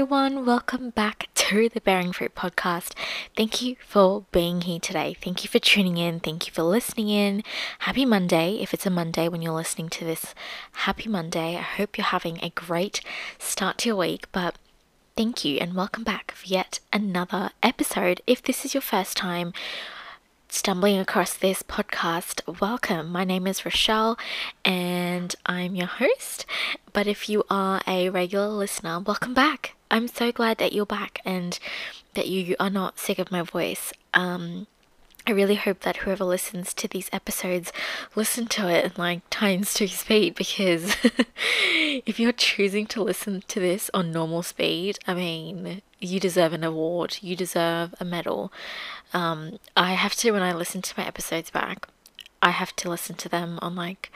everyone. Welcome back to the Bearing Fruit podcast. Thank you for being here today. Thank you for tuning in. Thank you for listening in. Happy Monday. If it's a Monday when you're listening to this, happy Monday. I hope you're having a great start to your week. But thank you and welcome back for yet another episode. If this is your first time, stumbling across this podcast, welcome. My name is Rochelle and I'm your host. But if you are a regular listener, welcome back. I'm so glad that you're back and that you are not sick of my voice. Um, I really hope that whoever listens to these episodes listen to it in like times two speed because if you're choosing to listen to this on normal speed, I mean, you deserve an award, you deserve a medal. Um, I have to, when I listen to my episodes back, I have to listen to them on like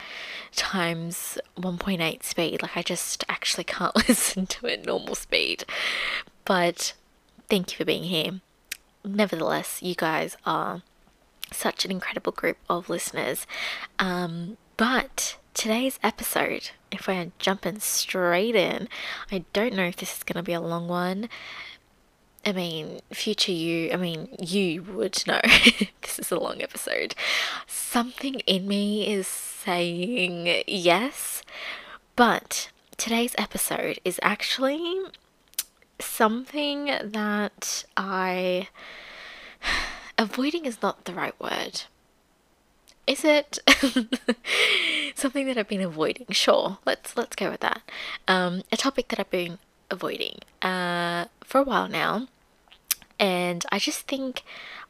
times 1.8 speed. Like, I just actually can't listen to it normal speed. But thank you for being here. Nevertheless, you guys are such an incredible group of listeners. Um, but today's episode, if we're jumping straight in, I don't know if this is going to be a long one. I mean, future you, I mean, you would know this is a long episode. Something in me is saying yes, but today's episode is actually something that I. Avoiding is not the right word. Is it something that I've been avoiding? Sure, let's let's go with that. Um, a topic that I've been avoiding uh, for a while now and I just think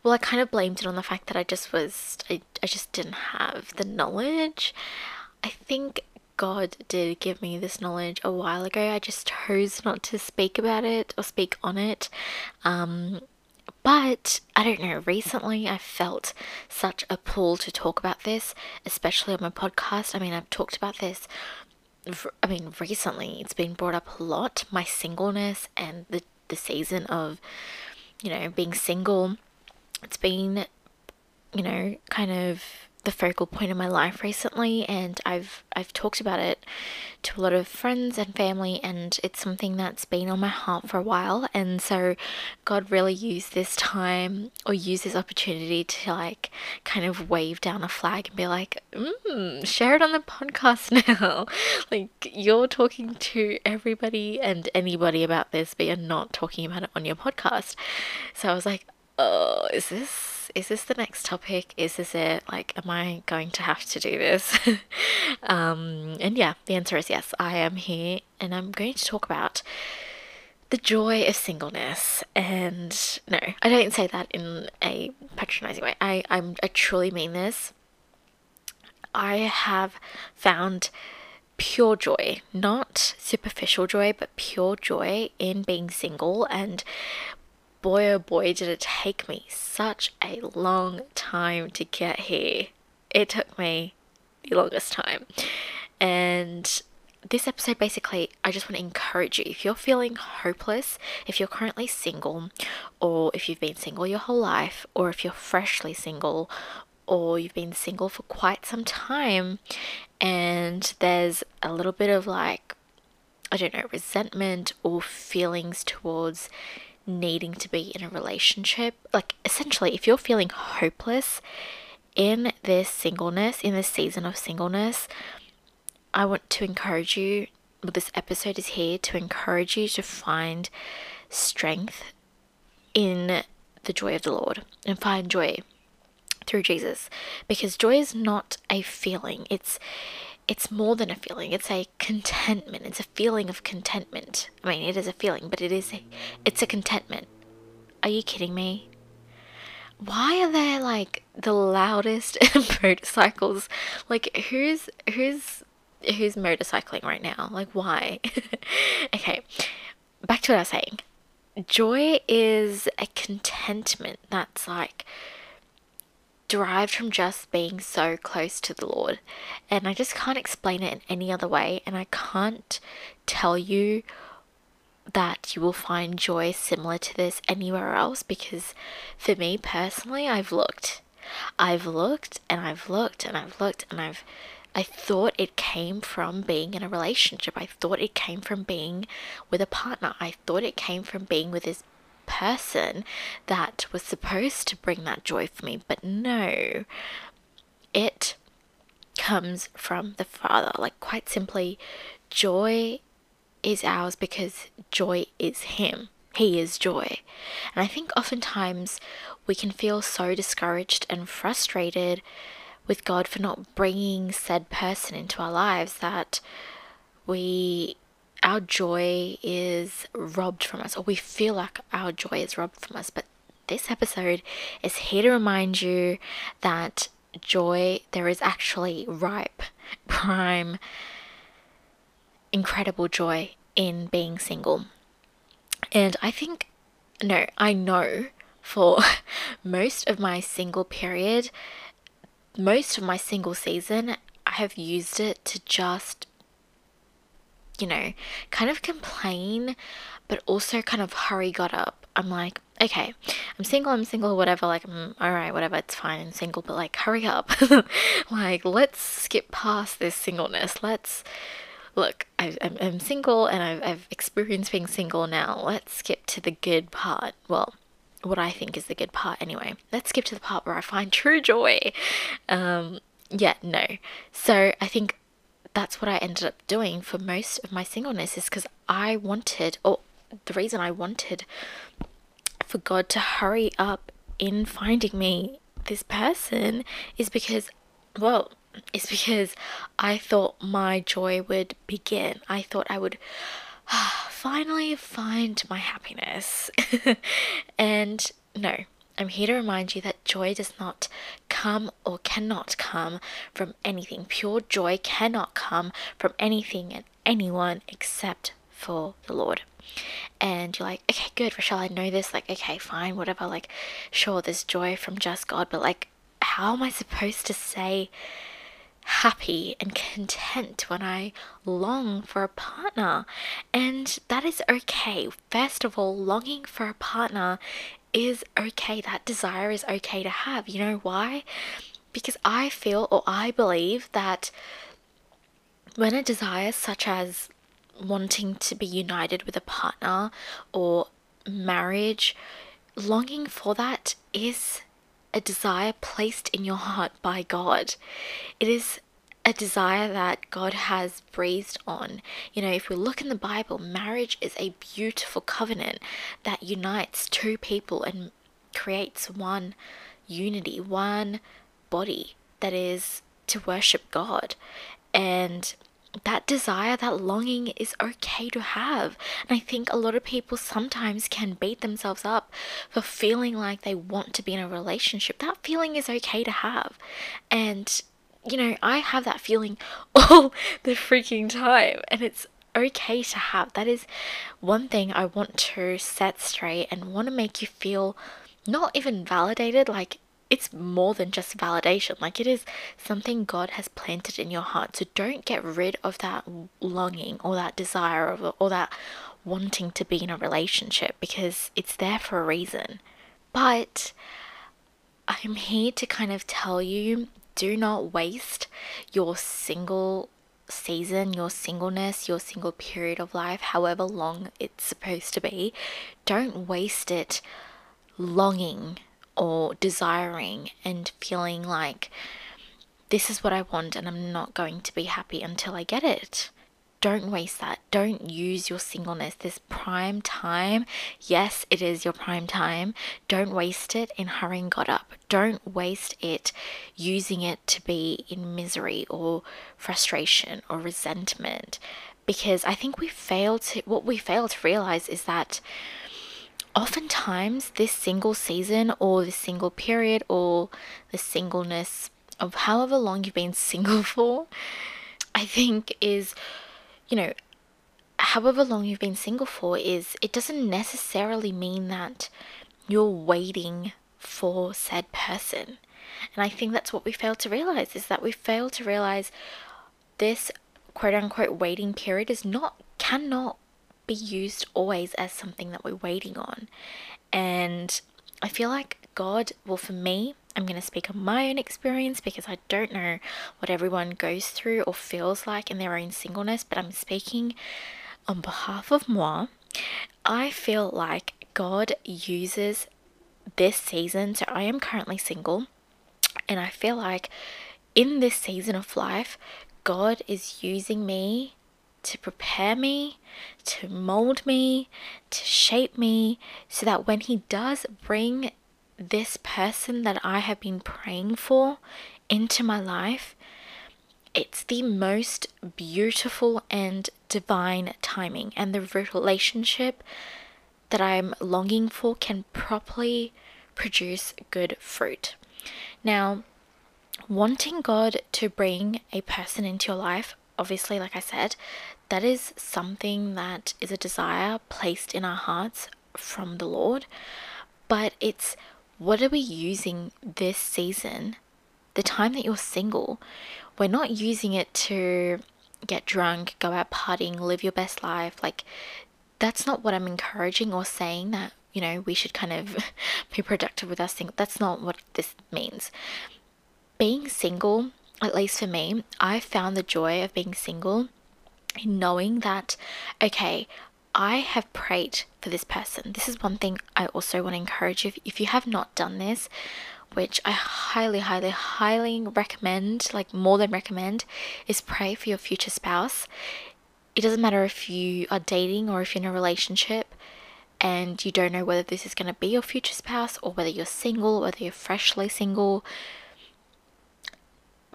well I kind of blamed it on the fact that I just was I, I just didn't have the knowledge I think God did give me this knowledge a while ago I just chose not to speak about it or speak on it um, but I don't know, recently I felt such a pull to talk about this, especially on my podcast. I mean, I've talked about this I mean, recently it's been brought up a lot my singleness and the, the season of you know, being single, it's been, you know, kind of the focal point of my life recently and I've I've talked about it to a lot of friends and family and it's something that's been on my heart for a while. And so God really used this time or used this opportunity to like kind of wave down a flag and be like mm, share it on the podcast now. Like you're talking to everybody and anybody about this but you're not talking about it on your podcast. So I was like oh is this is this the next topic? Is this it? Like, am I going to have to do this? um, and yeah, the answer is yes. I am here and I'm going to talk about the joy of singleness. And no, I don't say that in a patronizing way. I, I'm, I truly mean this. I have found pure joy, not superficial joy, but pure joy in being single and boy oh boy did it take me such a long time to get here. It took me the longest time. And this episode basically, I just want to encourage you. If you're feeling hopeless, if you're currently single, or if you've been single your whole life, or if you're freshly single, or you've been single for quite some time, and there's a little bit of like, I don't know, resentment or feelings towards needing to be in a relationship. Like, essentially, if you're feeling hopeless in this singleness, in this season of singleness, I want to encourage you. Well, this episode is here to encourage you to find strength in the joy of the Lord and find joy through Jesus because joy is not a feeling it's it's more than a feeling it's a contentment it's a feeling of contentment. I mean it is a feeling but it is a, it's a contentment. Are you kidding me? Why are there like the loudest motorcycles? Like who's who's who's motorcycling right now? Like why? Okay back to what i was saying. Joy is a contentment that's like derived from just being so close to the Lord. And I just can't explain it in any other way. And I can't tell you that you will find joy similar to this anywhere else because for me personally, I've looked. I've looked and I've looked and I've looked and I've I thought it came from being in a relationship. I thought it came from being with a partner. I thought it came from being with this person that was supposed to bring that joy for me. But no, it comes from the Father. Like, quite simply, joy is ours because joy is Him. He is joy. And I think oftentimes we can feel so discouraged and frustrated with God for not bringing said person into our lives that we our joy is robbed from us or we feel like our joy is robbed from us. But this episode is here to remind you that joy there is actually ripe prime incredible joy in being single. And i think no i know for most of my single period most of my single season, I have used it to just, you know, kind of complain, but also kind of hurry God up. I'm like, okay, I'm single, I'm single, whatever, like, mm, all right, whatever, it's fine, I'm single, but like, hurry up. like, let's skip past this singleness. Let's, look, I, am I'm single and I've, I've experienced being single now. Let's skip to the good part. Well, what I think is the good part anyway. Let's skip to the part where I find true joy. Um, yeah, no. So I think that's what I ended up doing for most of my singleness is because I wanted, or the reason I wanted for God to hurry up in finding me this person is because, well, it's because I thought my joy would begin. I thought I would finally find my happiness. and no, I'm here to remind you that joy does not come or cannot come from anything. Pure joy cannot come from anything and anyone except for the Lord. And you're like, okay, good, Rochelle, I know this. Like, okay, fine, whatever. Like, sure, there's joy from just God, but like, how am I supposed to say happy and content when I long for a partner. And that is okay. First of all, longing for a partner is okay. That desire is okay to have. You know why? Because I feel or I believe that when a desire such as wanting to be united with a partner or marriage, longing for that is a desire placed in your heart by God. It is a desire that God has breathed on. You know, if we look in the Bible, marriage is a beautiful covenant that unites two people and creates one unity, one body that is to worship God. And that desire, that longing is okay to have. And I think a lot of people sometimes can beat themselves up for feeling like they want to be in a relationship. That feeling is okay to have. And, you know, I have that feeling all the freaking time. And it's okay to have. That is one thing I want to set straight and want to make you feel not even validated, like it's more than just validation. Like it is something God has planted in your heart. So don't get rid of that longing or that desire or, or that wanting to be in a relationship because it's there for a reason. But I'm here to kind of tell you do not waste your single season, your singleness, your single period of life, however long it's supposed to be. Don't waste it longing or desiring and feeling like this is what I want and I'm not going to be happy until I get it. Don't waste that. Don't use your singleness, this prime time. Yes, it is your prime time. Don't waste it in hurrying God up. Don't waste it using it to be in misery or frustration or resentment. Because I think we fail to, what we fail to realize is that oftentimes this single season or this single period or the singleness of however long you've been single for, I think is, you know, however long you've been single for is it doesn't necessarily mean that you're waiting for said person. And I think that's what we fail to realize is that we fail to realize this quote unquote waiting period is not cannot be used always as something that we're waiting on. And I feel like God, well, for me, I'm going to speak on my own experience because I don't know what everyone goes through or feels like in their own singleness, but I'm speaking on behalf of moi. I feel like God uses this season. So I am currently single, and I feel like in this season of life, God is using me to prepare me, to mold me, to shape me, so that when He does bring this person that I have been praying for into my life, it's the most beautiful and divine timing, and the relationship that I'm longing for can properly produce good fruit. Now, wanting God to bring a person into your life, obviously, like I said, that is something that is a desire placed in our hearts from the Lord. But it's what are we using this season, the time that you're single? We're not using it to get drunk, go out partying, live your best life. Like, that's not what I'm encouraging or saying that, you know, we should kind of be productive with our single. That's not what this means. Being single, at least for me, I found the joy of being single in knowing that, okay, I have prayed for this person. This is one thing I also want to encourage you. If you have not done this, which I highly, highly, highly recommend, like more than recommend, is pray for your future spouse. It doesn't matter if you are dating or if you're in a relationship and you don't know whether this is going to be your future spouse or whether you're single, whether you're freshly single.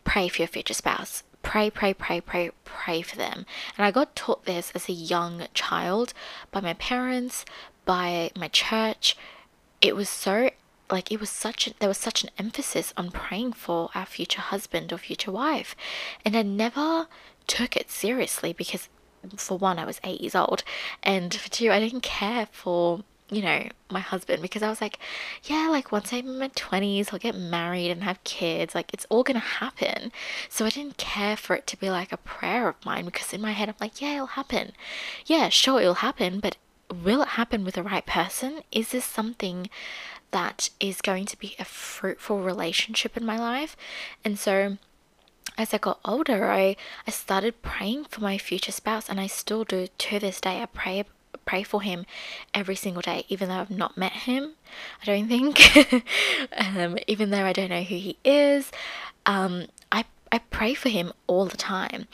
Pray for your future spouse pray, pray, pray, pray, pray for them. And I got taught this as a young child by my parents, by my church. It was so like it was such a, there was such an emphasis on praying for our future husband or future wife and i never took it seriously because for one i was eight years old and for two i didn't care for you know, my husband because I was like, yeah, like once I'm in my 20s, I'll get married and have kids. Like, it's all going to happen. So I didn't care for it to be like a prayer of mine because in my head, I'm like, yeah, it'll happen. Yeah, sure, it'll happen, but will it happen with the right person? Is this something that is going to be a fruitful relationship in my life? And so, as I got older, I, I started praying for my future spouse, and I still do to this day. I pray pray for him every single day, even though I've not met him. I don't think, um, even though I don't know who he is. Um, I I pray for him all the time,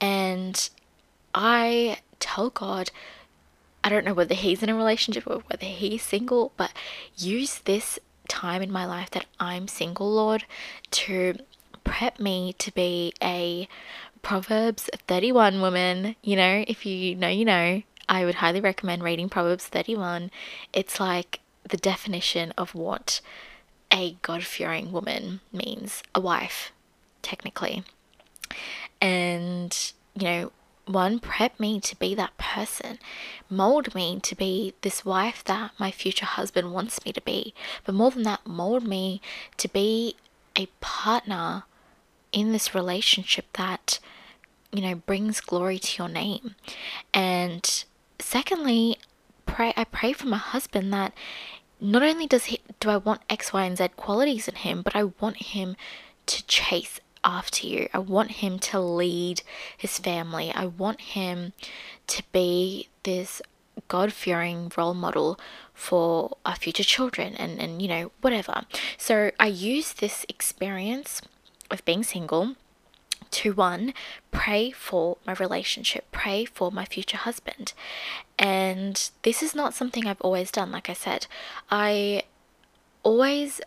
and I tell God. I don't know whether he's in a relationship or whether he's single, but use this time in my life that I'm single, Lord, to prep me to be a Proverbs 31 woman. You know, if you know, you know, I would highly recommend reading Proverbs 31. It's like the definition of what a God fearing woman means, a wife, technically. And, you know, one, prep me to be that person, mold me to be this wife that my future husband wants me to be. But more than that, mold me to be a partner in this relationship that, you know, brings glory to your name. And secondly, pray I pray for my husband that not only does he do I want X, Y, and Z qualities in him, but I want him to chase after you. I want him to lead his family. I want him to be this God fearing role model for our future children and, and you know, whatever. So I use this experience of being single to one, pray for my relationship, pray for my future husband. And this is not something I've always done. Like I said, I always,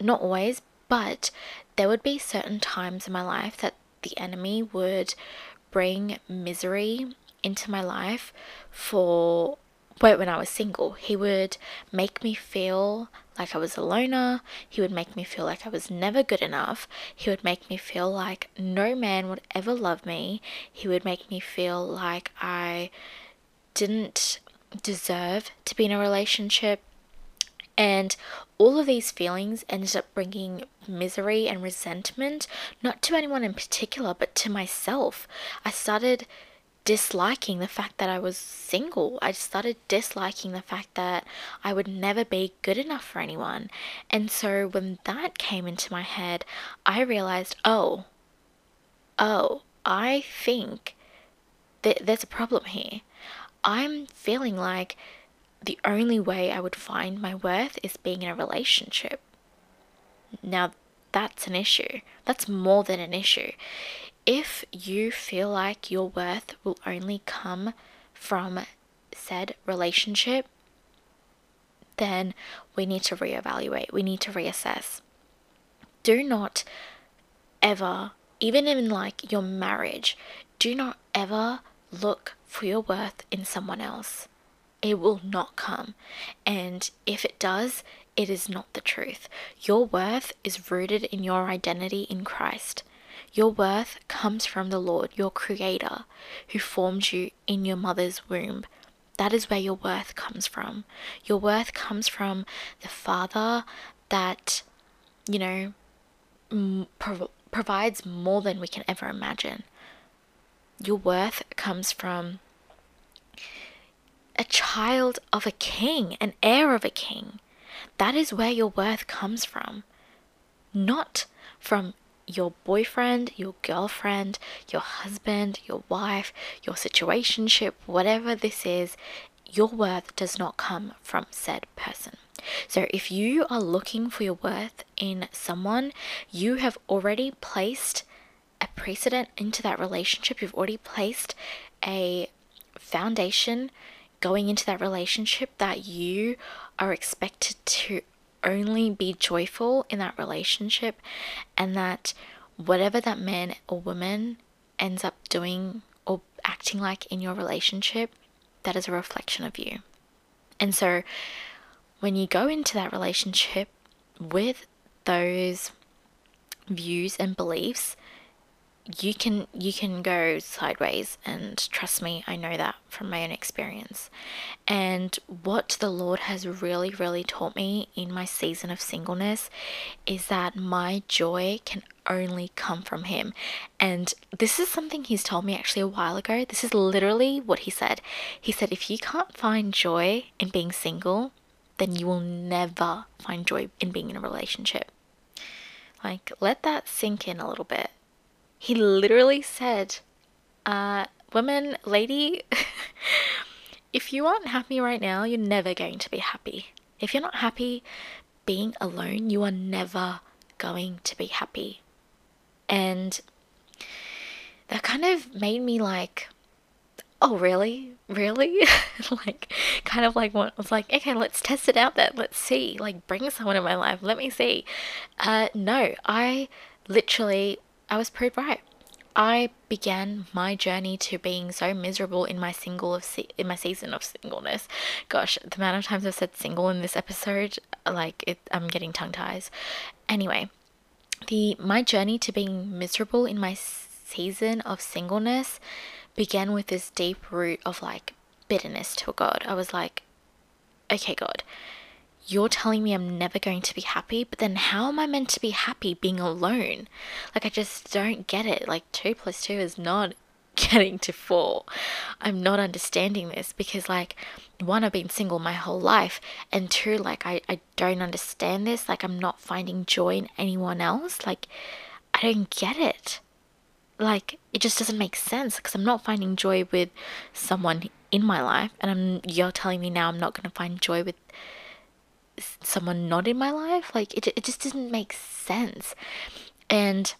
not always, but there would be certain times in my life that the enemy would bring misery into my life for when I was single, he would make me feel like I was a loner. He would make me feel like I was never good enough. He would make me feel like no man would ever love me. He would make me feel like I didn't deserve to be in a relationship. And all of these feelings ended up bringing misery and resentment, not to anyone in particular, but to myself. I started disliking the fact that I was single. I started disliking the fact that I would never be good enough for anyone. And so when that came into my head, I realized, oh, oh, I think that there's a problem here. I'm feeling like the only way I would find my worth is being in a relationship. Now, that's an issue. That's more than an issue. If you feel like your worth will only come from said relationship, then we need to reevaluate. We need to reassess. Do not ever, even in like your marriage, do not ever look for your worth in someone else. It will not come. And if it does, it is not the truth. Your worth is rooted in your identity in Christ. Your worth comes from the Lord, your Creator, who formed you in your mother's womb. That is where your worth comes from. Your worth comes from the Father that, you know, prov- provides more than we can ever imagine. Your worth comes from a child of a king, an heir of a king. That is where your worth comes from. Not from your boyfriend, your girlfriend, your husband, your wife, your situationship, whatever this is, your worth does not come from said person. So if you are looking for your worth in someone, you have already placed a precedent into that relationship. You've already placed a foundation going into that relationship that you are expected to only be joyful in that relationship and that whatever that man or woman ends up doing or acting like in your relationship, that is a reflection of you. And so when you go into that relationship with those views and beliefs, you can you can go sideways and trust me i know that from my own experience. And what the lord has really really taught me in my season of singleness is that my joy can only come from him. And this is something he's told me actually a while ago. This is literally what he said. He said if you can't find joy in being single then you will never find joy in being in a relationship. Like let that sink in a little bit he literally said, uh, woman, lady, if you aren't happy right now, you're never going to be happy. If you're not happy being alone, you are never going to be happy. And that kind of made me like, oh, really? Really? like, kind of like what was like, okay, let's test it out then. Let's see. Like, bring someone in my life. Let me see. Uh, no, I literally I was proved right. I began my journey to being so miserable in my single of se- in my season of singleness. Gosh, the amount of times I've said single in this episode, like it, I'm getting tongue ties. Anyway, the my journey to being miserable in my season of singleness began with this deep root of like bitterness to God. I was like, okay, God, you're telling me I'm never going to be happy, but then how am I meant to be happy being alone? Like, I just don't get it. Like, two plus two is not getting to four. I'm not understanding this because, like, one, I've been single my whole life, and two, like, I, I don't understand this. Like, I'm not finding joy in anyone else. Like, I don't get it. Like, it just doesn't make sense because I'm not finding joy with someone in my life, and I'm you're telling me now I'm not going to find joy with someone not in my life. Like it, it just didn't make sense. And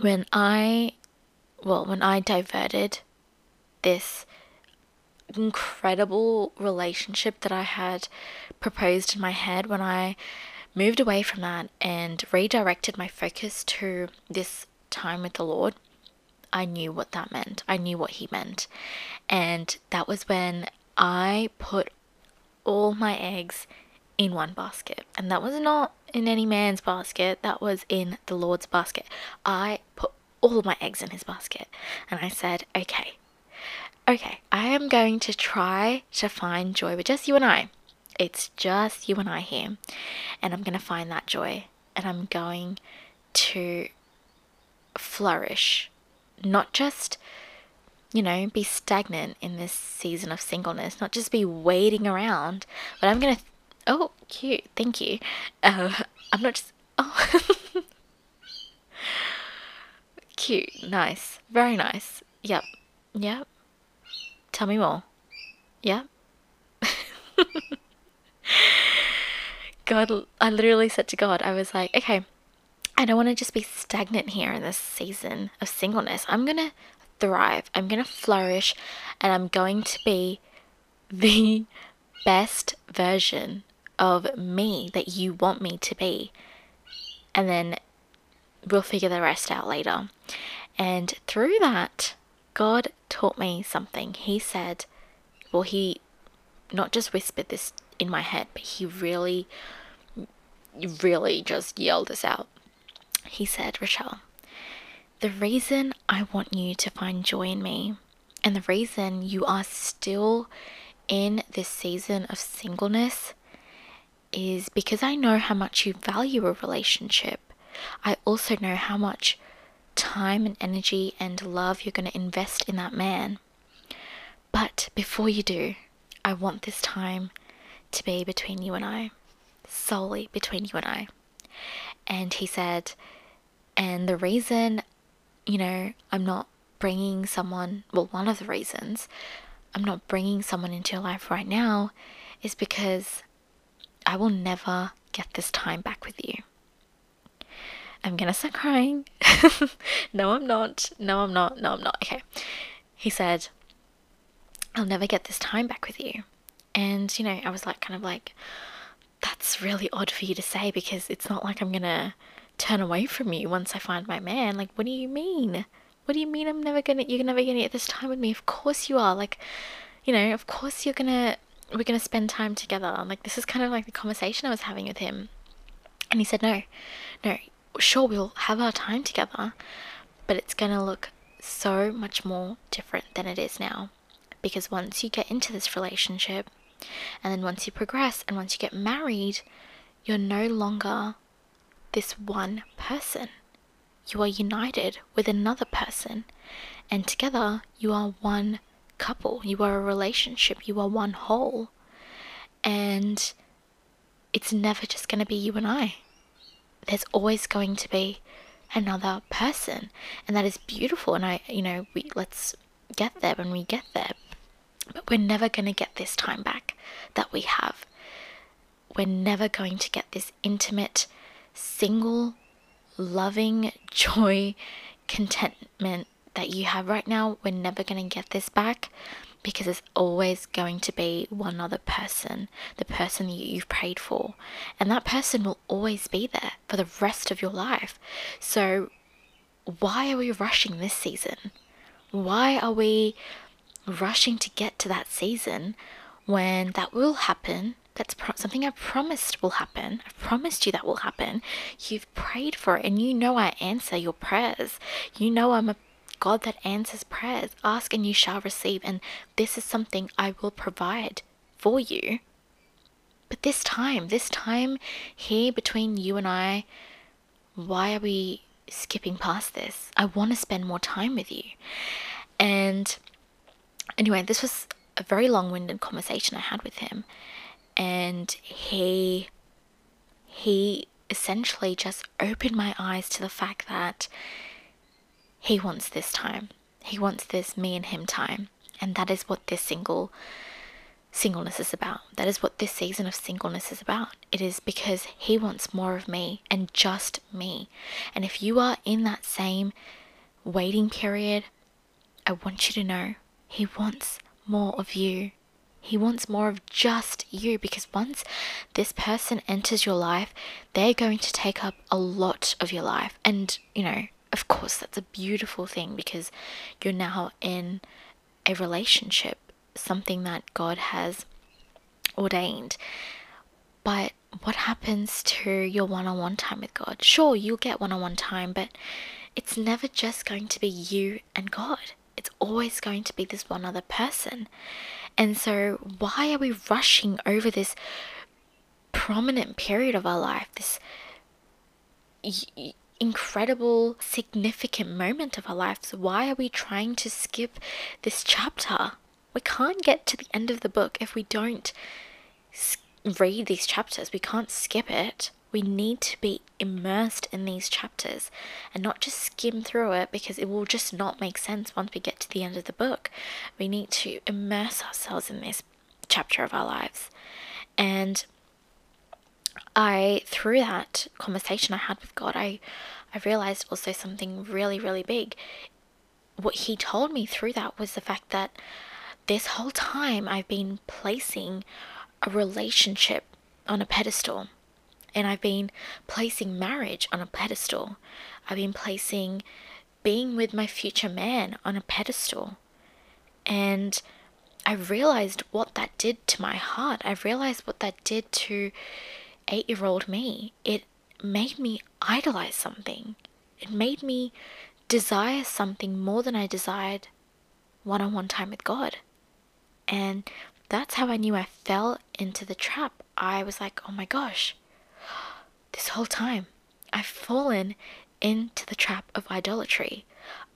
when I, well, when I diverted this incredible relationship that I had proposed in my head, when I moved away from that and redirected my focus to this time with the Lord, I knew what that meant. I knew what He meant. And that was when I put all my eggs in one basket. And that was not in any man's basket, that was in the Lord's basket. I put all my eggs in his basket. And I said, okay, okay, I am going to try to find joy with just you and I. It's just you and I here. And I'm going to find that joy. And I'm going to flourish. Not just you know, be stagnant in this season of singleness, not just be waiting around, but I'm going to. Oh, cute. Thank you. Uh, I'm not just. Oh. cute. Nice. Very nice. Yep. Yep. Tell me more. Yep. God, I literally said to God, I was like, okay, I don't want to just be stagnant here in this season of singleness. I'm going to thrive, I'm going to flourish, and I'm going to be the best version of me that you want me to be. And then we'll figure the rest out later. And through that, God taught me something. He said, well, He not just whispered this in my head, but He really, really just yelled this out. He said, Rochelle, the reason I want you to find joy in me and the reason you are still in this season of singleness is because I know how much you value a relationship. I also know how much time and energy and love you're going to invest in that man. But before you do, I want this time to be between you and I, solely between you and I. And he said, and the reason you know, I'm not bringing someone, well, one of the reasons I'm not bringing someone into your life right now is because I will never get this time back with you. I'm gonna start crying. no, I'm not. No, I'm not. No, I'm not. Okay. He said, I'll never get this time back with you. And, you know, I was like, kind of like, that's really odd for you to say because it's not like I'm gonna turn away from you once I find my man. Like, what do you mean? What do you mean I'm never gonna, you're never gonna get this time with me? Of course you are. Like, you know, of course you're gonna, we're gonna spend time together. Like, this is kind of like the conversation I was having with him. And he said, no, no, sure, we'll have our time together, but it's gonna look so much more different than it is now. Because once you get into this relationship, and then once you progress, and once you get married, you're no longer this one person. You are united with another person, and together you are one couple. You are a relationship. You are one whole. And it's never just going to be you and I. There's always going to be another person, and that is beautiful. And I, you know, we let's get there when we get there. But we're never going to get this time back that we have. We're never going to get this intimate single, loving joy, contentment that you have right now, we're never going to get this back because it's always going to be one other person, the person that you've prayed for. And that person will always be there for the rest of your life. So, why are we rushing this season? Why are we rushing to get to that season when that will happen that's pro- something I promised will happen. I've promised you that will happen. You've prayed for it, and you know I answer your prayers. You know I'm a God that answers prayers. Ask and you shall receive, and this is something I will provide for you. But this time, this time here between you and I, why are we skipping past this? I want to spend more time with you. And anyway, this was a very long winded conversation I had with him and he he essentially just opened my eyes to the fact that he wants this time. He wants this me and him time. And that is what this single singleness is about. That is what this season of singleness is about. It is because he wants more of me and just me. And if you are in that same waiting period, I want you to know he wants more of you he wants more of just you because once this person enters your life, they're going to take up a lot of your life. And, you know, of course, that's a beautiful thing because you're now in a relationship, something that God has ordained. But what happens to your one on one time with God? Sure, you'll get one on one time, but it's never just going to be you and God. It's always going to be this one other person. And so, why are we rushing over this prominent period of our life? This, incredible, significant moment of our lives. Why are we trying to skip this chapter? We can't get to the end of the book if we don't read these chapters. We can't skip it. We need to be immersed in these chapters and not just skim through it because it will just not make sense once we get to the end of the book. We need to immerse ourselves in this chapter of our lives. And I, through that conversation I had with God, I, I realized also something really, really big. What He told me through that was the fact that this whole time I've been placing a relationship on a pedestal and I've been placing marriage on a pedestal. I've been placing being with my future man on a pedestal. And I realized what that did to my heart. I realized what that did to eight year old me. It made me idolize something, it made me desire something more than I desired one on one time with God. And that's how I knew I fell into the trap. I was like, oh my gosh, this whole time I've fallen into the trap of idolatry.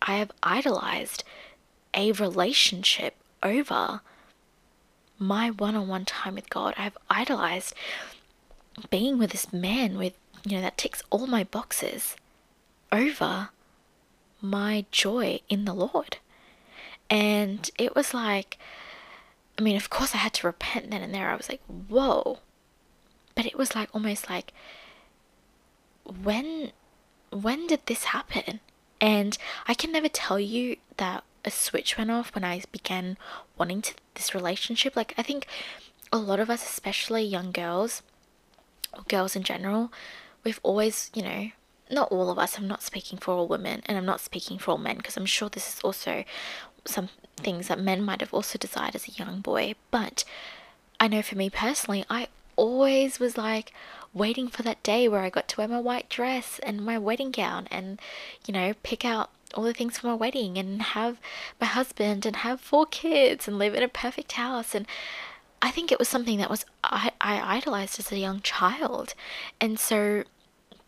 I have idolized a relationship over my one on one time with God. I have idolized being with this man with, you know, that ticks all my boxes over my joy in the Lord. And it was like, I mean, of course, I had to repent then and there. I was like, whoa. But it was like almost like when when did this happen? And I can never tell you that a switch went off when I began wanting to this relationship. Like I think a lot of us, especially young girls, girls in general, we've always, you know, not all of us, I'm not speaking for all women and I'm not speaking for all men because I'm sure this is also some things that men might have also desired as a young boy. But I know for me personally, I always was like, waiting for that day where I got to wear my white dress and my wedding gown and, you know, pick out all the things for my wedding and have my husband and have four kids and live in a perfect house. And I think it was something that was I, I idolized as a young child. And so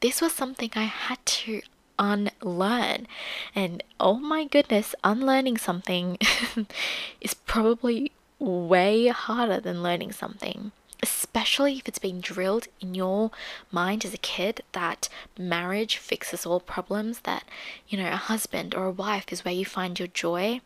this was something I had to unlearn. And oh my goodness, unlearning something is probably way harder than learning something especially if it's been drilled in your mind as a kid that marriage fixes all problems, that, you know, a husband or a wife is where you find your joy.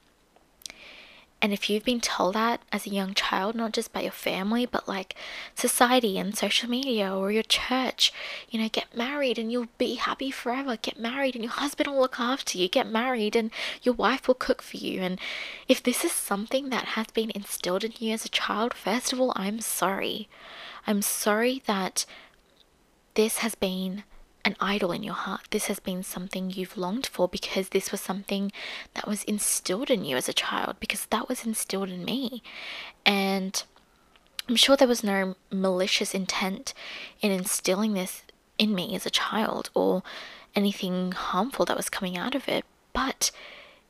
And if you've been told that as a young child, not just by your family, but like society and social media or your church, you know, get married and you'll be happy forever. Get married and your husband will look after you. Get married and your wife will cook for you. And if this is something that has been instilled in you as a child, first of all, I'm sorry. I'm sorry that this has been an idol in your heart. This has been something you've longed for because this was something that was instilled in you as a child, because that was instilled in me. And I'm sure there was no malicious intent in instilling this in me as a child or anything harmful that was coming out of it, but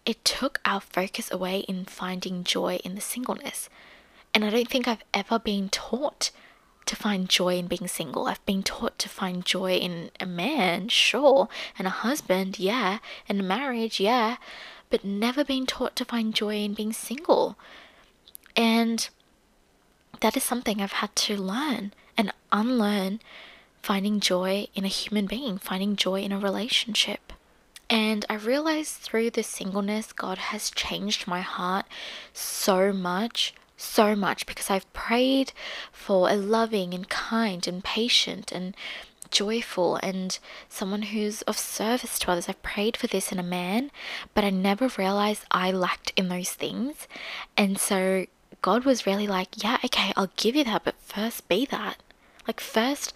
it took our focus away in finding joy in the singleness. And I don't think I've ever been taught to find joy in being single. I've been taught to find joy in a man, sure, and a husband, yeah, and a marriage, yeah, but never been taught to find joy in being single. And that is something I've had to learn and unlearn finding joy in a human being, finding joy in a relationship. And I realized through this singleness, God has changed my heart so much so much because I've prayed for a loving and kind and patient and joyful and someone who's of service to others. I've prayed for this in a man, but I never realized I lacked in those things. And so God was really like, yeah, okay, I'll give you that, but first be that. Like, first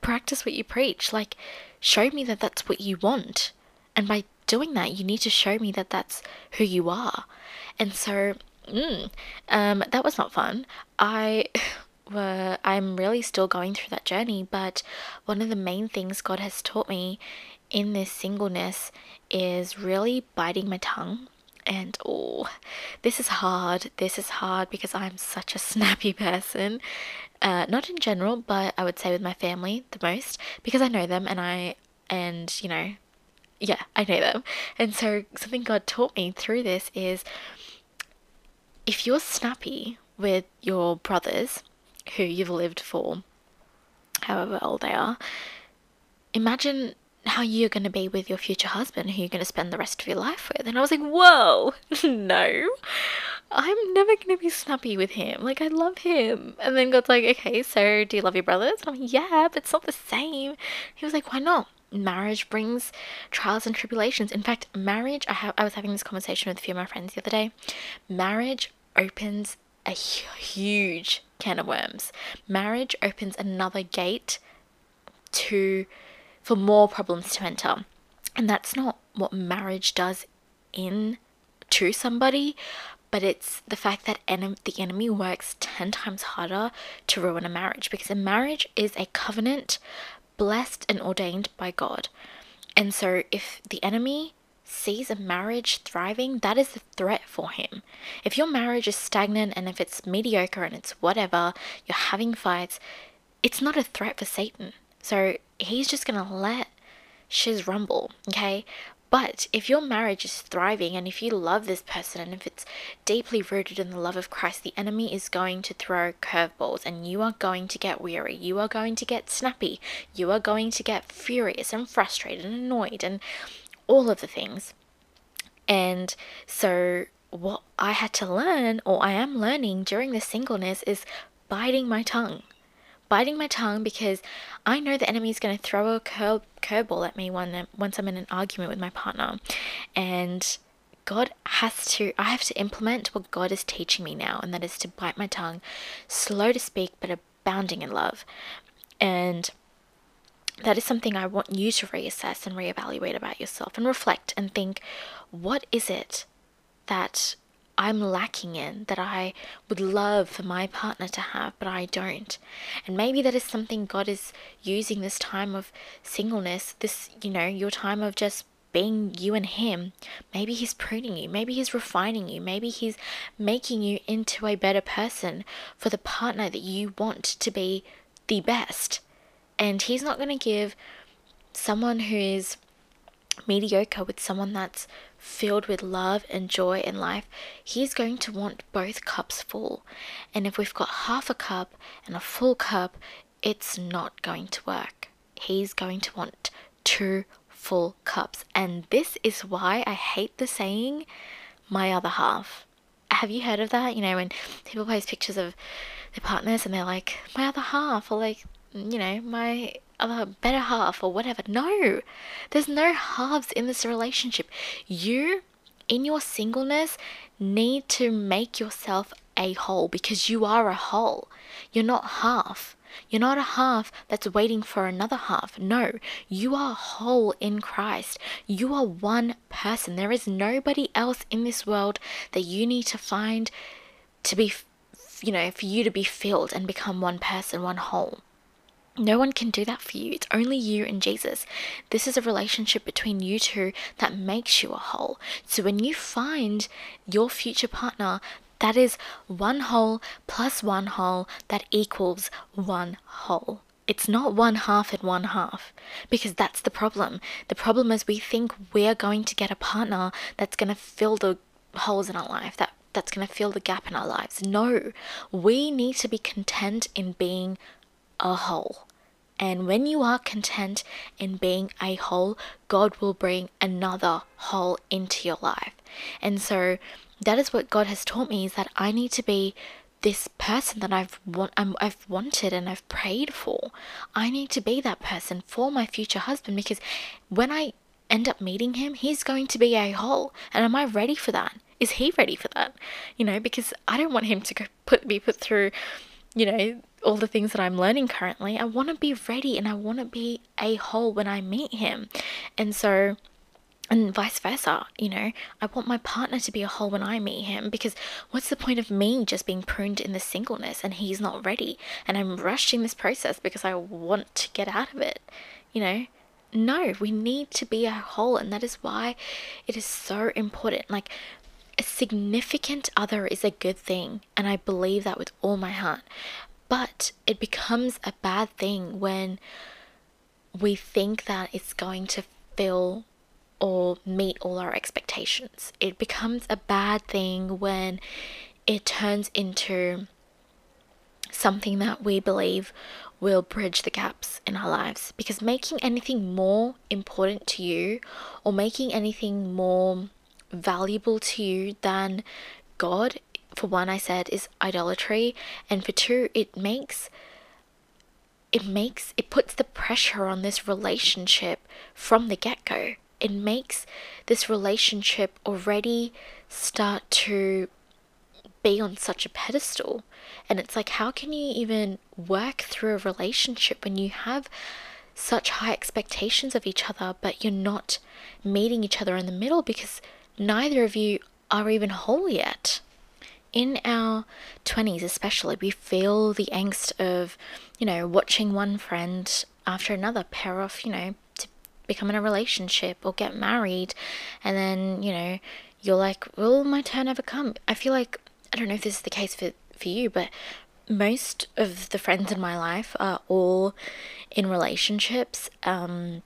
practice what you preach. Like, show me that that's what you want. And by doing that, you need to show me that that's who you are. And so Mm, um, that was not fun. I were I'm really still going through that journey, but one of the main things God has taught me in this singleness is really biting my tongue. And oh, this is hard. This is hard because I'm such a snappy person. Uh, not in general, but I would say with my family the most because I know them and I and you know Yeah, I know them. And so something God taught me through this is if you're snappy with your brothers who you've lived for however old they are, imagine how you're going to be with your future husband who you're going to spend the rest of your life with. And I was like, whoa, no, I'm never going to be snappy with him. Like, I love him. And then God's like, okay, so do you love your brothers? And I'm like, yeah, but it's not the same. He was like, why not? Marriage brings trials and tribulations. In fact, marriage, I, have, I was having this conversation with a few of my friends the other day. Marriage opens a huge can of worms. Marriage opens another gate to for more problems to enter. And that's not what marriage does in to somebody, but it's the fact that en- the enemy works 10 times harder to ruin a marriage because a marriage is a covenant blessed and ordained by God. And so if the enemy sees a marriage thriving, that is a threat for him. If your marriage is stagnant and if it's mediocre and it's whatever, you're having fights, it's not a threat for Satan. So he's just going to let shiz rumble, okay? But if your marriage is thriving and if you love this person and if it's deeply rooted in the love of Christ, the enemy is going to throw curveballs and you are going to get weary. You are going to get snappy. You are going to get furious and frustrated and annoyed and all of the things. And so, what I had to learn, or I am learning during this singleness, is biting my tongue. Biting my tongue because I know the enemy is going to throw a curb curveball at me when, once I'm in an argument with my partner. And God has to, I have to implement what God is teaching me now, and that is to bite my tongue, slow to speak, but abounding in love. And that is something I want you to reassess and reevaluate about yourself and reflect and think what is it that I'm lacking in that I would love for my partner to have, but I don't. And maybe that is something God is using this time of singleness, this, you know, your time of just being you and Him. Maybe He's pruning you, maybe He's refining you, maybe He's making you into a better person for the partner that you want to be the best. And he's not going to give someone who is mediocre with someone that's filled with love and joy in life, he's going to want both cups full. And if we've got half a cup and a full cup, it's not going to work. He's going to want two full cups. And this is why I hate the saying, my other half. Have you heard of that? You know, when people post pictures of their partners and they're like, my other half, or like, you know, my other better half or whatever. No, there's no halves in this relationship. You, in your singleness, need to make yourself a whole because you are a whole. You're not half. You're not a half that's waiting for another half. No, you are whole in Christ. You are one person. There is nobody else in this world that you need to find to be, you know, for you to be filled and become one person, one whole. No one can do that for you. It's only you and Jesus. This is a relationship between you two that makes you a whole. So when you find your future partner, that is one whole plus one whole that equals one whole. It's not one half and one half because that's the problem. The problem is we think we're going to get a partner that's going to fill the holes in our life, that that's going to fill the gap in our lives. No, we need to be content in being a whole. And when you are content in being a whole, God will bring another whole into your life. And so that is what God has taught me is that I need to be this person that I've want, um, i have wanted and I've prayed for. I need to be that person for my future husband because when I end up meeting him, he's going to be a whole. And am I ready for that? Is he ready for that? You know, because I don't want him to go put be put through, you know, all the things that I'm learning currently, I want to be ready and I want to be a whole when I meet him. And so, and vice versa, you know, I want my partner to be a whole when I meet him because what's the point of me just being pruned in the singleness and he's not ready and I'm rushing this process because I want to get out of it, you know? No, we need to be a whole, and that is why it is so important. Like, a significant other is a good thing, and I believe that with all my heart. But it becomes a bad thing when we think that it's going to fill or meet all our expectations. It becomes a bad thing when it turns into something that we believe will bridge the gaps in our lives because making anything more important to you or making anything more valuable to you than God, for one, I said, is idolatry, and for two, it makes it makes it puts the pressure on this relationship from the get-go it makes this relationship already start to be on such a pedestal. And it's like, how can you even work through a relationship when you have such high expectations of each other, but you're not meeting each other in the middle because neither of you are even whole yet? In our 20s, especially, we feel the angst of, you know, watching one friend after another pair off, you know, to become in a relationship or get married. And then you know you're like will my turn ever come? I feel like i don't know if this is the case for for you but most of the friends in my life are all in relationships um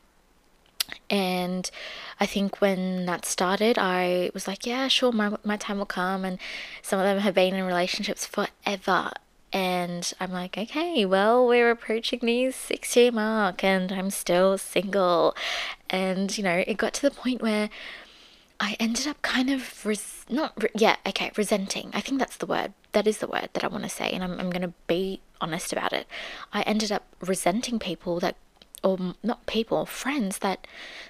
and I think when that started, I was like, yeah, sure, my, my time will come. And some of them have been in relationships forever. And I'm like, okay, well, we're approaching the six year mark and I'm still single. And, you know, it got to the point where I ended up kind of, res- not, re- yeah, okay, resenting. I think that's the word. That is the word that I want to say. And I'm, I'm going to be honest about it. I ended up resenting people that or not people, friends that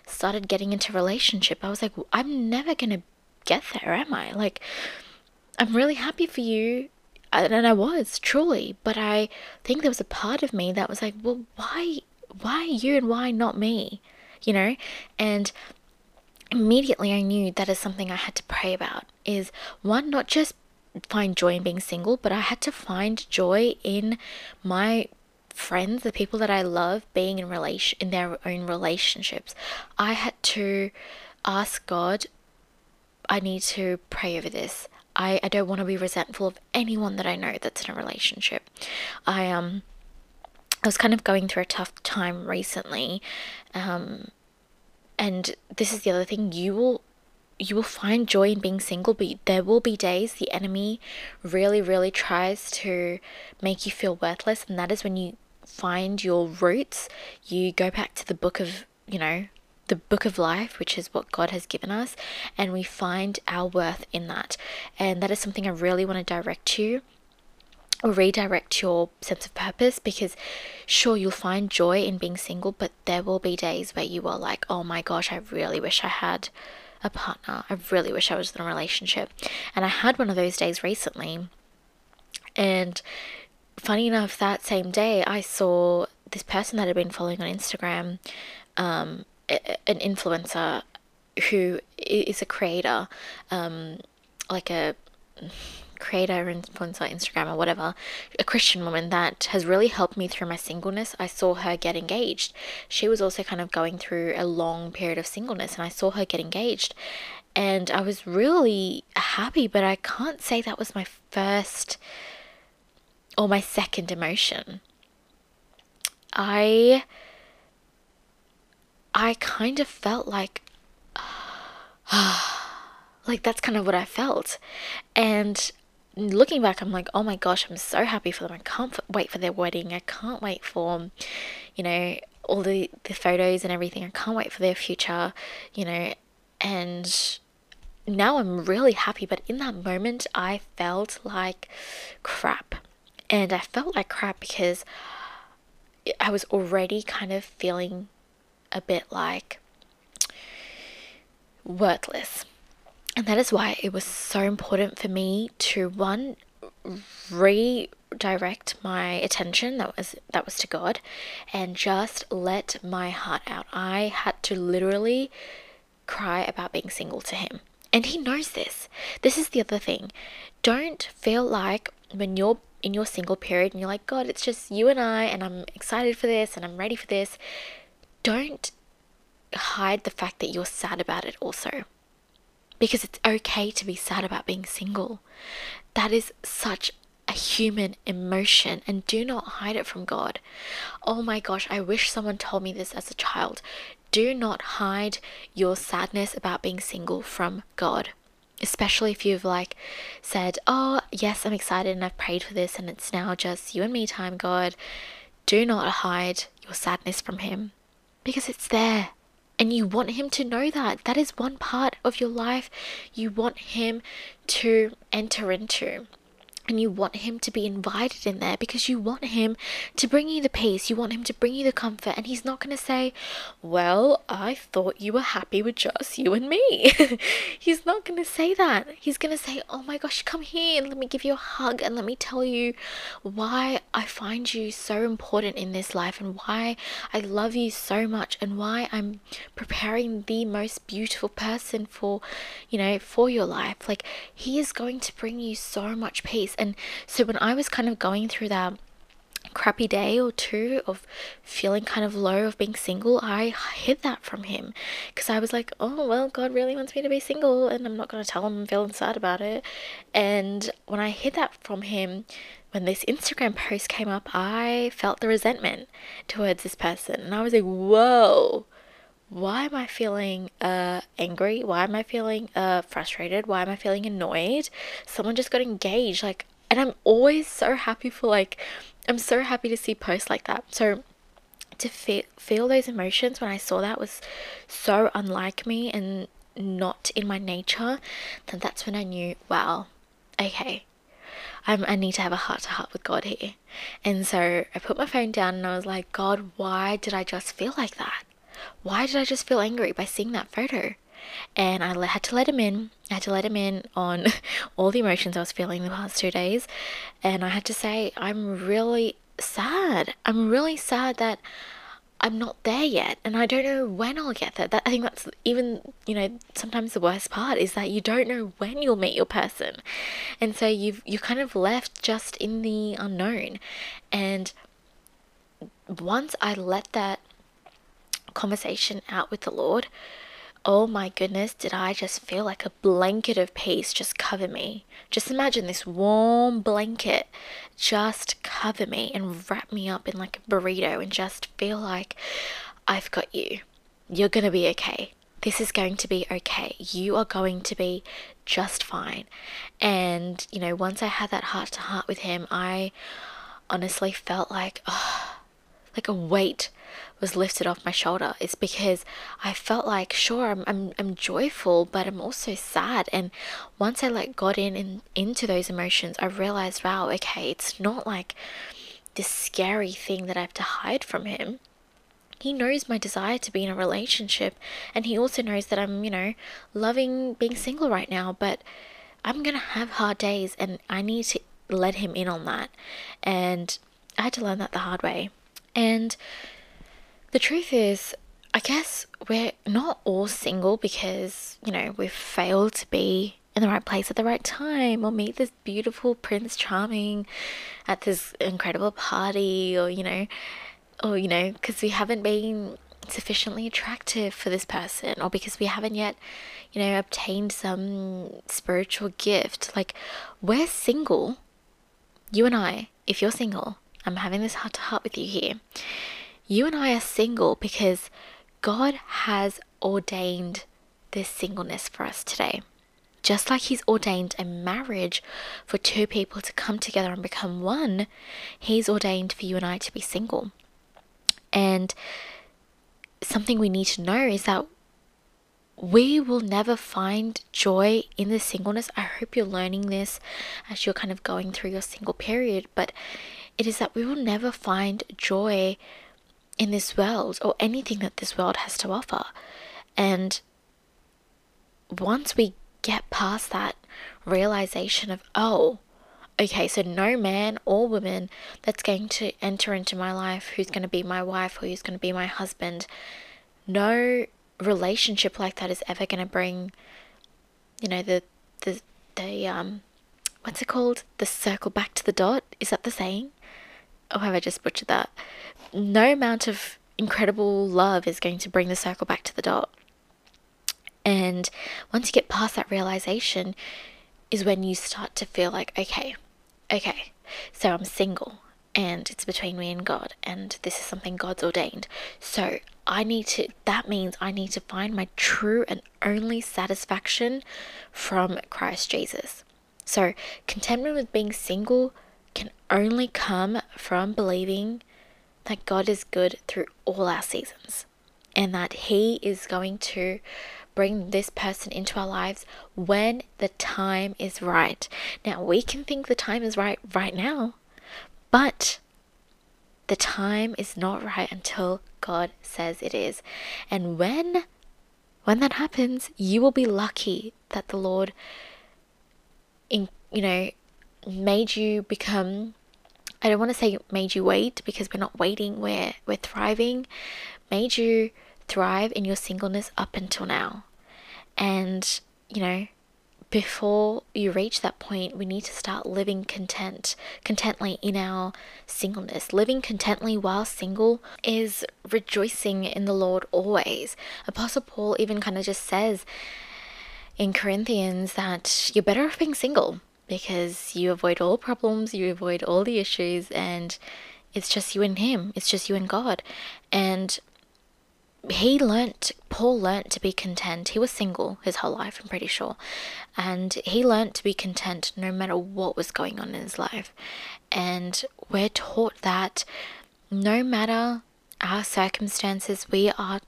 started getting into relationship. I was like, I'm never to get there, am I? Like, I'm really happy for you and I was truly, but I think there was a part of me that was like, well, why, why you and why not me, you know? And immediately I knew that is something I had to pray about. Is one not just find joy in being single, but I had to find joy in my friends, the people that I love, being in relation in their own relationships. I had to ask God. I need to pray over this. I, I don't want to be resentful of anyone that I know that's in a relationship. I um I was kind of going through a tough time recently. Um and this is the other thing, you will you will find joy in being single, but there will be days the enemy really, really tries to make you feel worthless, and that is when you find your roots. You go back to the book of, you know, the book of life, which is what God has given us, and we find our worth in that. And that is something I really want to direct you or redirect your sense of purpose because sure you'll find joy in being single but there will be days where you are like oh my gosh i really wish i had a partner. I really wish i was in a relationship. And i had one of those days recently. And funny enough that same day i saw this person that i'd been following on instagram um, an influencer who is a creator, um, like a creator, and influencer, Instagram, or whatever, a Christian woman that has really helped me through my singleness. I saw her get engaged. She was also kind of going through a long period of singleness, and I saw her get engaged. And I was really happy, but I can't say that was my first or my second emotion. I I kind of felt like, like that's kind of what I felt. And looking back, I'm like, oh my gosh, I'm so happy for them. I can't f- wait for their wedding. I can't wait for, you know, all the, the photos and everything. I can't wait for their future, you know, and now I'm really happy. But in that moment, I felt like crap. And I felt like crap because I was already kind of feeling a bit like worthless. And that is why it was so important for me to one redirect my attention that was that was to God and just let my heart out. I had to literally cry about being single to him. And he knows this. This is the other thing. Don't feel like when you're in your single period and you're like, God, it's just you and I, and I'm excited for this and I'm ready for this don't hide the fact that you're sad about it also. Because it's okay to be sad about being single. That is such a human emotion and do not hide it from God. Oh my gosh, I wish someone told me this as a child. do not hide your sadness about being single from God. Especially if you've like said, Oh, yes, I'm excited and I've prayed for this and it's now just you and me time, God. Do not hide your sadness from Him because it's there. And you want him to know that. That is one part of your life you want him to enter into and you want him to be invited in there because you want him to bring you the peace, you want him to bring you the comfort, and he's not going to say, Well, I thought you were happy with just you and me. he's not going to say that. He's going to say, Oh my gosh, come here and let me give you a hug and let me tell you why I find you so important in this life and why I love you so much and why I'm preparing the most beautiful person for, you know, for your life. Like, he is going to bring you so much peace and so when I was kind of going through that crappy day or two of feeling kind of low of being single, I hid that from him because I was like, oh, well, God really wants me to be single and I'm not going to tell him I'm feeling sad about it. And when I hid that from him, when this Instagram post came up, I felt the resentment towards this person. And I was like, whoa, why am I feeling uh, angry? Why am I feeling uh, frustrated? Why am I feeling annoyed? Someone just got engaged. Like, and I'm always so happy for like, I'm so happy to see posts like that. So to feel feel those emotions when I saw that was so unlike me and not in my nature. Then that's when I knew, wow, okay, I'm, I need to have a heart to heart with God here. And so I put my phone down and I was like, God, why did I just feel like that? Why did I just feel angry by seeing that photo? And I had to let him in. I had to let him in on all the emotions I was feeling the past two days. And I had to say, I'm really sad. I'm really sad that I'm not there yet, and I don't know when I'll get there. That I think that's even you know sometimes the worst part is that you don't know when you'll meet your person, and so you've you're kind of left just in the unknown. And once I let that conversation out with the Lord, oh my goodness, did I just feel like a blanket of peace just cover me? Just imagine this warm blanket just cover me and wrap me up in like a burrito and just feel like I've got you. You're going to be okay. This is going to be okay. You are going to be just fine. And, you know, once I had that heart to heart with him, I honestly felt like, oh, like a weight was lifted off my shoulder. It's because I felt like, sure, I'm, I'm, I'm joyful, but I'm also sad. And once I like got in and into those emotions, I realized, wow, okay, it's not like this scary thing that I have to hide from him. He knows my desire to be in a relationship, and he also knows that I'm, you know, loving being single right now, but I'm gonna have hard days, and I need to let him in on that. And I had to learn that the hard way. And the truth is, I guess we're not all single because, you know, we've failed to be in the right place at the right time or meet this beautiful Prince Charming at this incredible party or, you know, or, you know, because we haven't been sufficiently attractive for this person or because we haven't yet, you know, obtained some spiritual gift. Like, we're single, you and I, if you're single, I'm having this heart to heart with you here you and I are single because God has ordained this singleness for us today. Just like He's ordained a marriage for two people to come together and become one, He's ordained for you and I to be single. And something we need to know is that we will never find joy in the singleness. I hope you're learning this as you're kind of going through your single period, but it is that we will never find joy in this world or anything that this world has to offer. And once we get past that realization of, oh, okay, so no man or woman that's going to enter into my life who's going to be my wife or who's going to be my husband, no relationship like that is ever going to bring, you know, the, the, the, um, what's it called? The circle back to the dot? Is that the saying? Oh, have I just butchered that? No amount of incredible love is going to bring the circle back to the dot. And once you get past that realization, is when you start to feel like, okay, okay, so I'm single. and it's between me and God, and this is something God's ordained. So I need to, that means I need to find my true and only satisfaction from Christ Jesus. So contentment with being single can only come from believing that God is good through all our seasons and that He is going to bring this person into our lives when the time is right. Now, we can think the time is right right now, but the time is not right until God says it is. And when when that happens, you will be lucky that the Lord in you know made you become I don't want to say made you wait because we're not waiting, we're we're thriving, made you thrive in your singleness up until now. And, you know, before you reach that point, we need to start living content, contently in our singleness. Living contently while single is rejoicing in the Lord always. Apostle Paul even kind of just says in Corinthians that you're better off being single because you avoid all problems, you avoid all the issues, and it's just you and Him, it's just you and God. And he learnt paul learnt to be content. He was single his whole life i'm pretty sure. And he learnt to be content no matter what was going on in his life. And we're taught that no matter our circumstances we are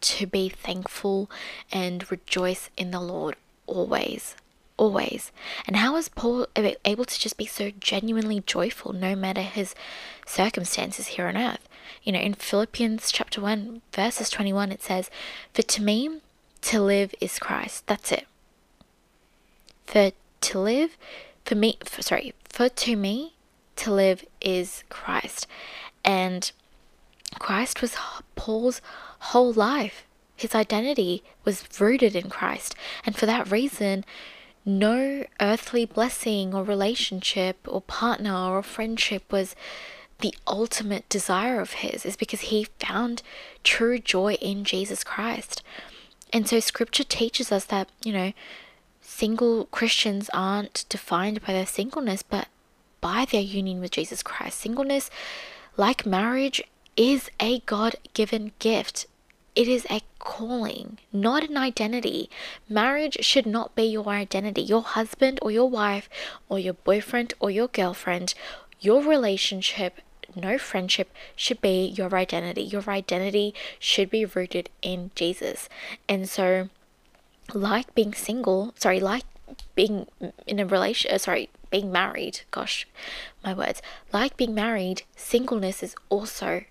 to be thankful and rejoice in the lord always always. And how is Paul able to just be so genuinely joyful no matter his circumstances here on earth? You know, in Philippians chapter 1, verses 21, it says, For to me, to live is Christ. That's it. For to live, for me, for, sorry, for to me, to live is Christ. And Christ was Paul's whole life. His identity was rooted in Christ. And for that reason, no earthly blessing or relationship or partner or friendship was the ultimate desire of his is because he found true joy in Jesus Christ. And so scripture teaches us that, you know, single Christians aren't defined by their singleness, but by their union with Jesus Christ. Singleness, like marriage, is a God given gift. It is a calling, not an identity. Marriage should not be your identity. Your husband or your wife or your boyfriend or your girlfriend, your relationship, no friendship should be your identity. Your identity should be rooted in Jesus. And so, like being single, sorry, like being in a relation, uh, sorry, being married, gosh, my words, like being married, singleness is also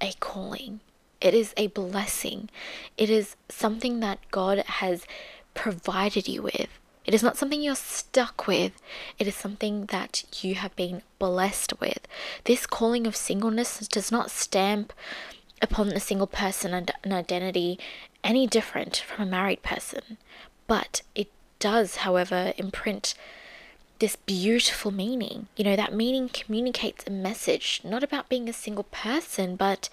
a calling. It is a blessing. It is something that God has provided you with. It is not something you're stuck with. It is something that you have been blessed with. This calling of singleness does not stamp upon a single person and an identity any different from a married person, but it does, however, imprint this beautiful meaning. You know, that meaning communicates a message, not about being a single person, but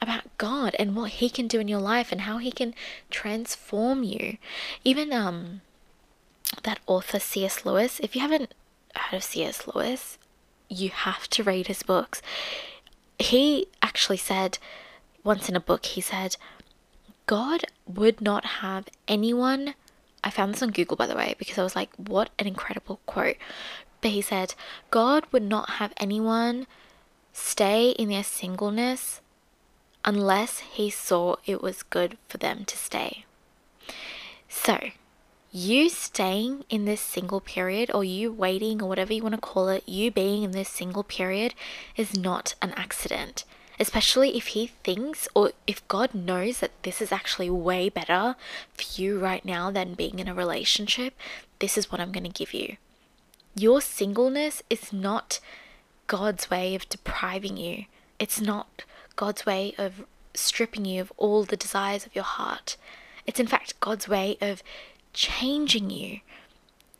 about God and what He can do in your life and how He can transform you. Even um, that author C.S. Lewis, if you haven't heard of C.S. Lewis, you have to read his books. He actually said, once in a book, he said, God would not have anyone. I found this on Google, by the way, because I was like, what an incredible quote. But he said, God would not have anyone stay in their singleness unless he saw it was good for them to stay. So, you staying in this single period, or you waiting, or whatever you want to call it, you being in this single period is not an accident. Especially if he thinks, or if God knows that this is actually way better for you right now than being in a relationship, this is what I'm going to give you. Your singleness is not God's way of depriving you. It's not God's way of stripping you of all the desires of your heart. It's in fact God's way of changing you.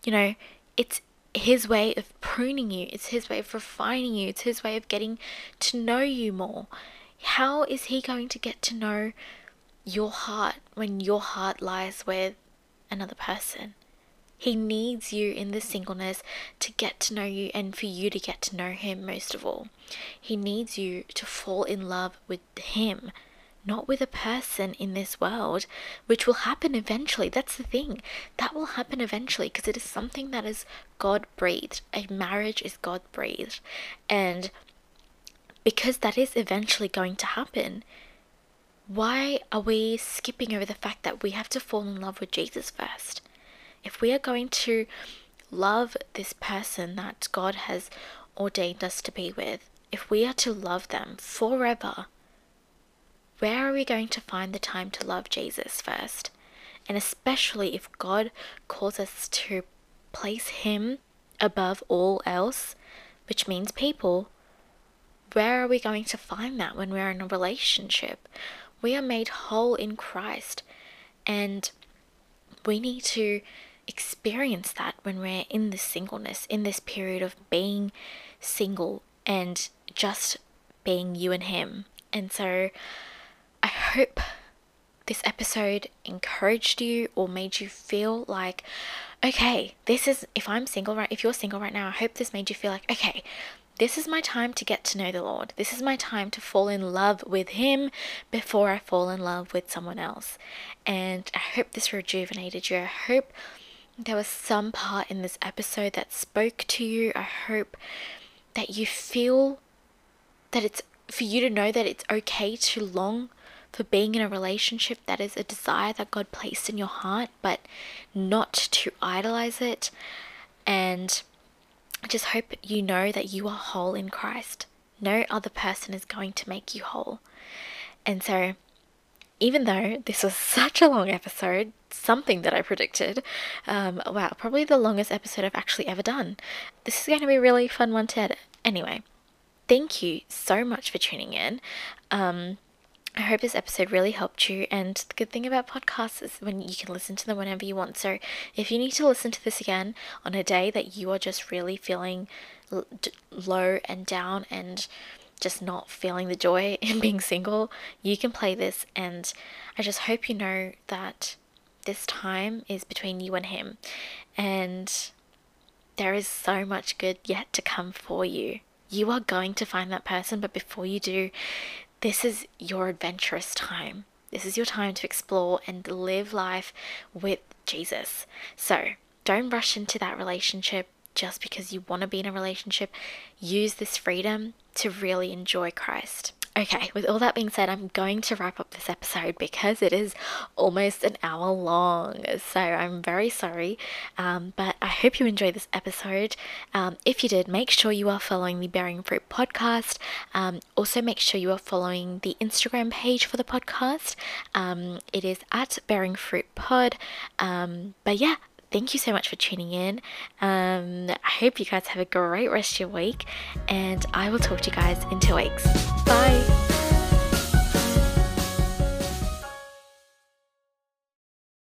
You know, it's His way of pruning you, it's His way of refining you, it's His way of getting to know you more. How is He going to get to know your heart when your heart lies with another person? He needs you in this singleness to get to know you and for you to get to know Him most of all. He needs you to fall in love with Him, not with a person in this world, which will happen eventually. That's the thing. That will happen eventually because it is something that is God breathed. A marriage is God breathed. And because that is eventually going to happen, why are we skipping over the fact that we have to fall in love with Jesus first? If we are going to love this person that God has ordained us to be with, if we are to love them forever, where are we going to find the time to love Jesus first? And especially if God calls us to place Him above all else, which means people, where are we going to find that when we're in a relationship? We are made whole in Christ, and we need to experience that when we're in this singleness, in this period of being single and just being you and him. And so I hope this episode encouraged you or made you feel like, okay, this is, if I'm single, right, if you're single right now, I hope this made you feel like, okay, this is my time to get to know the Lord. This is my time to fall in love with Him before I fall in love with someone else. And I hope this rejuvenated you. I hope there was some part in this episode that spoke to you. I hope that you feel that it's for you to know that it's okay to long for being in a relationship that is a desire that God placed in your heart, but not to idolize it. And I just hope you know that you are whole in Christ. No other person is going to make you whole. And so even though this was such a long episode, something that I predicted, um, wow, probably the longest episode I've actually ever done. This is going to be a really fun one to edit. Anyway, thank you so much for tuning in. Um, I hope this episode really helped you. And the good thing about podcasts is when you can listen to them whenever you want. So if you need to listen to this again on a day that you are just really feeling low and down and just not feeling the joy in being single, you can play this. And I just hope you know that this time is between you and him. And there is so much good yet to come for you. You are going to find that person, but before you do, this is your adventurous time. This is your time to explore and live life with Jesus. So don't rush into that relationship just because you want to be in a relationship. Use this freedom to really enjoy Christ. Okay, with all that being said, I'm going to wrap up this episode because it is almost an hour long. So I'm very sorry, um, but I hope you enjoyed this episode. Um, if you did, make sure you are following the Bearing Fruit podcast. Um, also, make sure you are following the Instagram page for the podcast. Um, it is at Bearing Fruit Pod. Um, but yeah, thank you so much for tuning in. Um, I hope you guys have a great rest of your week, and I will talk to you guys in two weeks. Bye.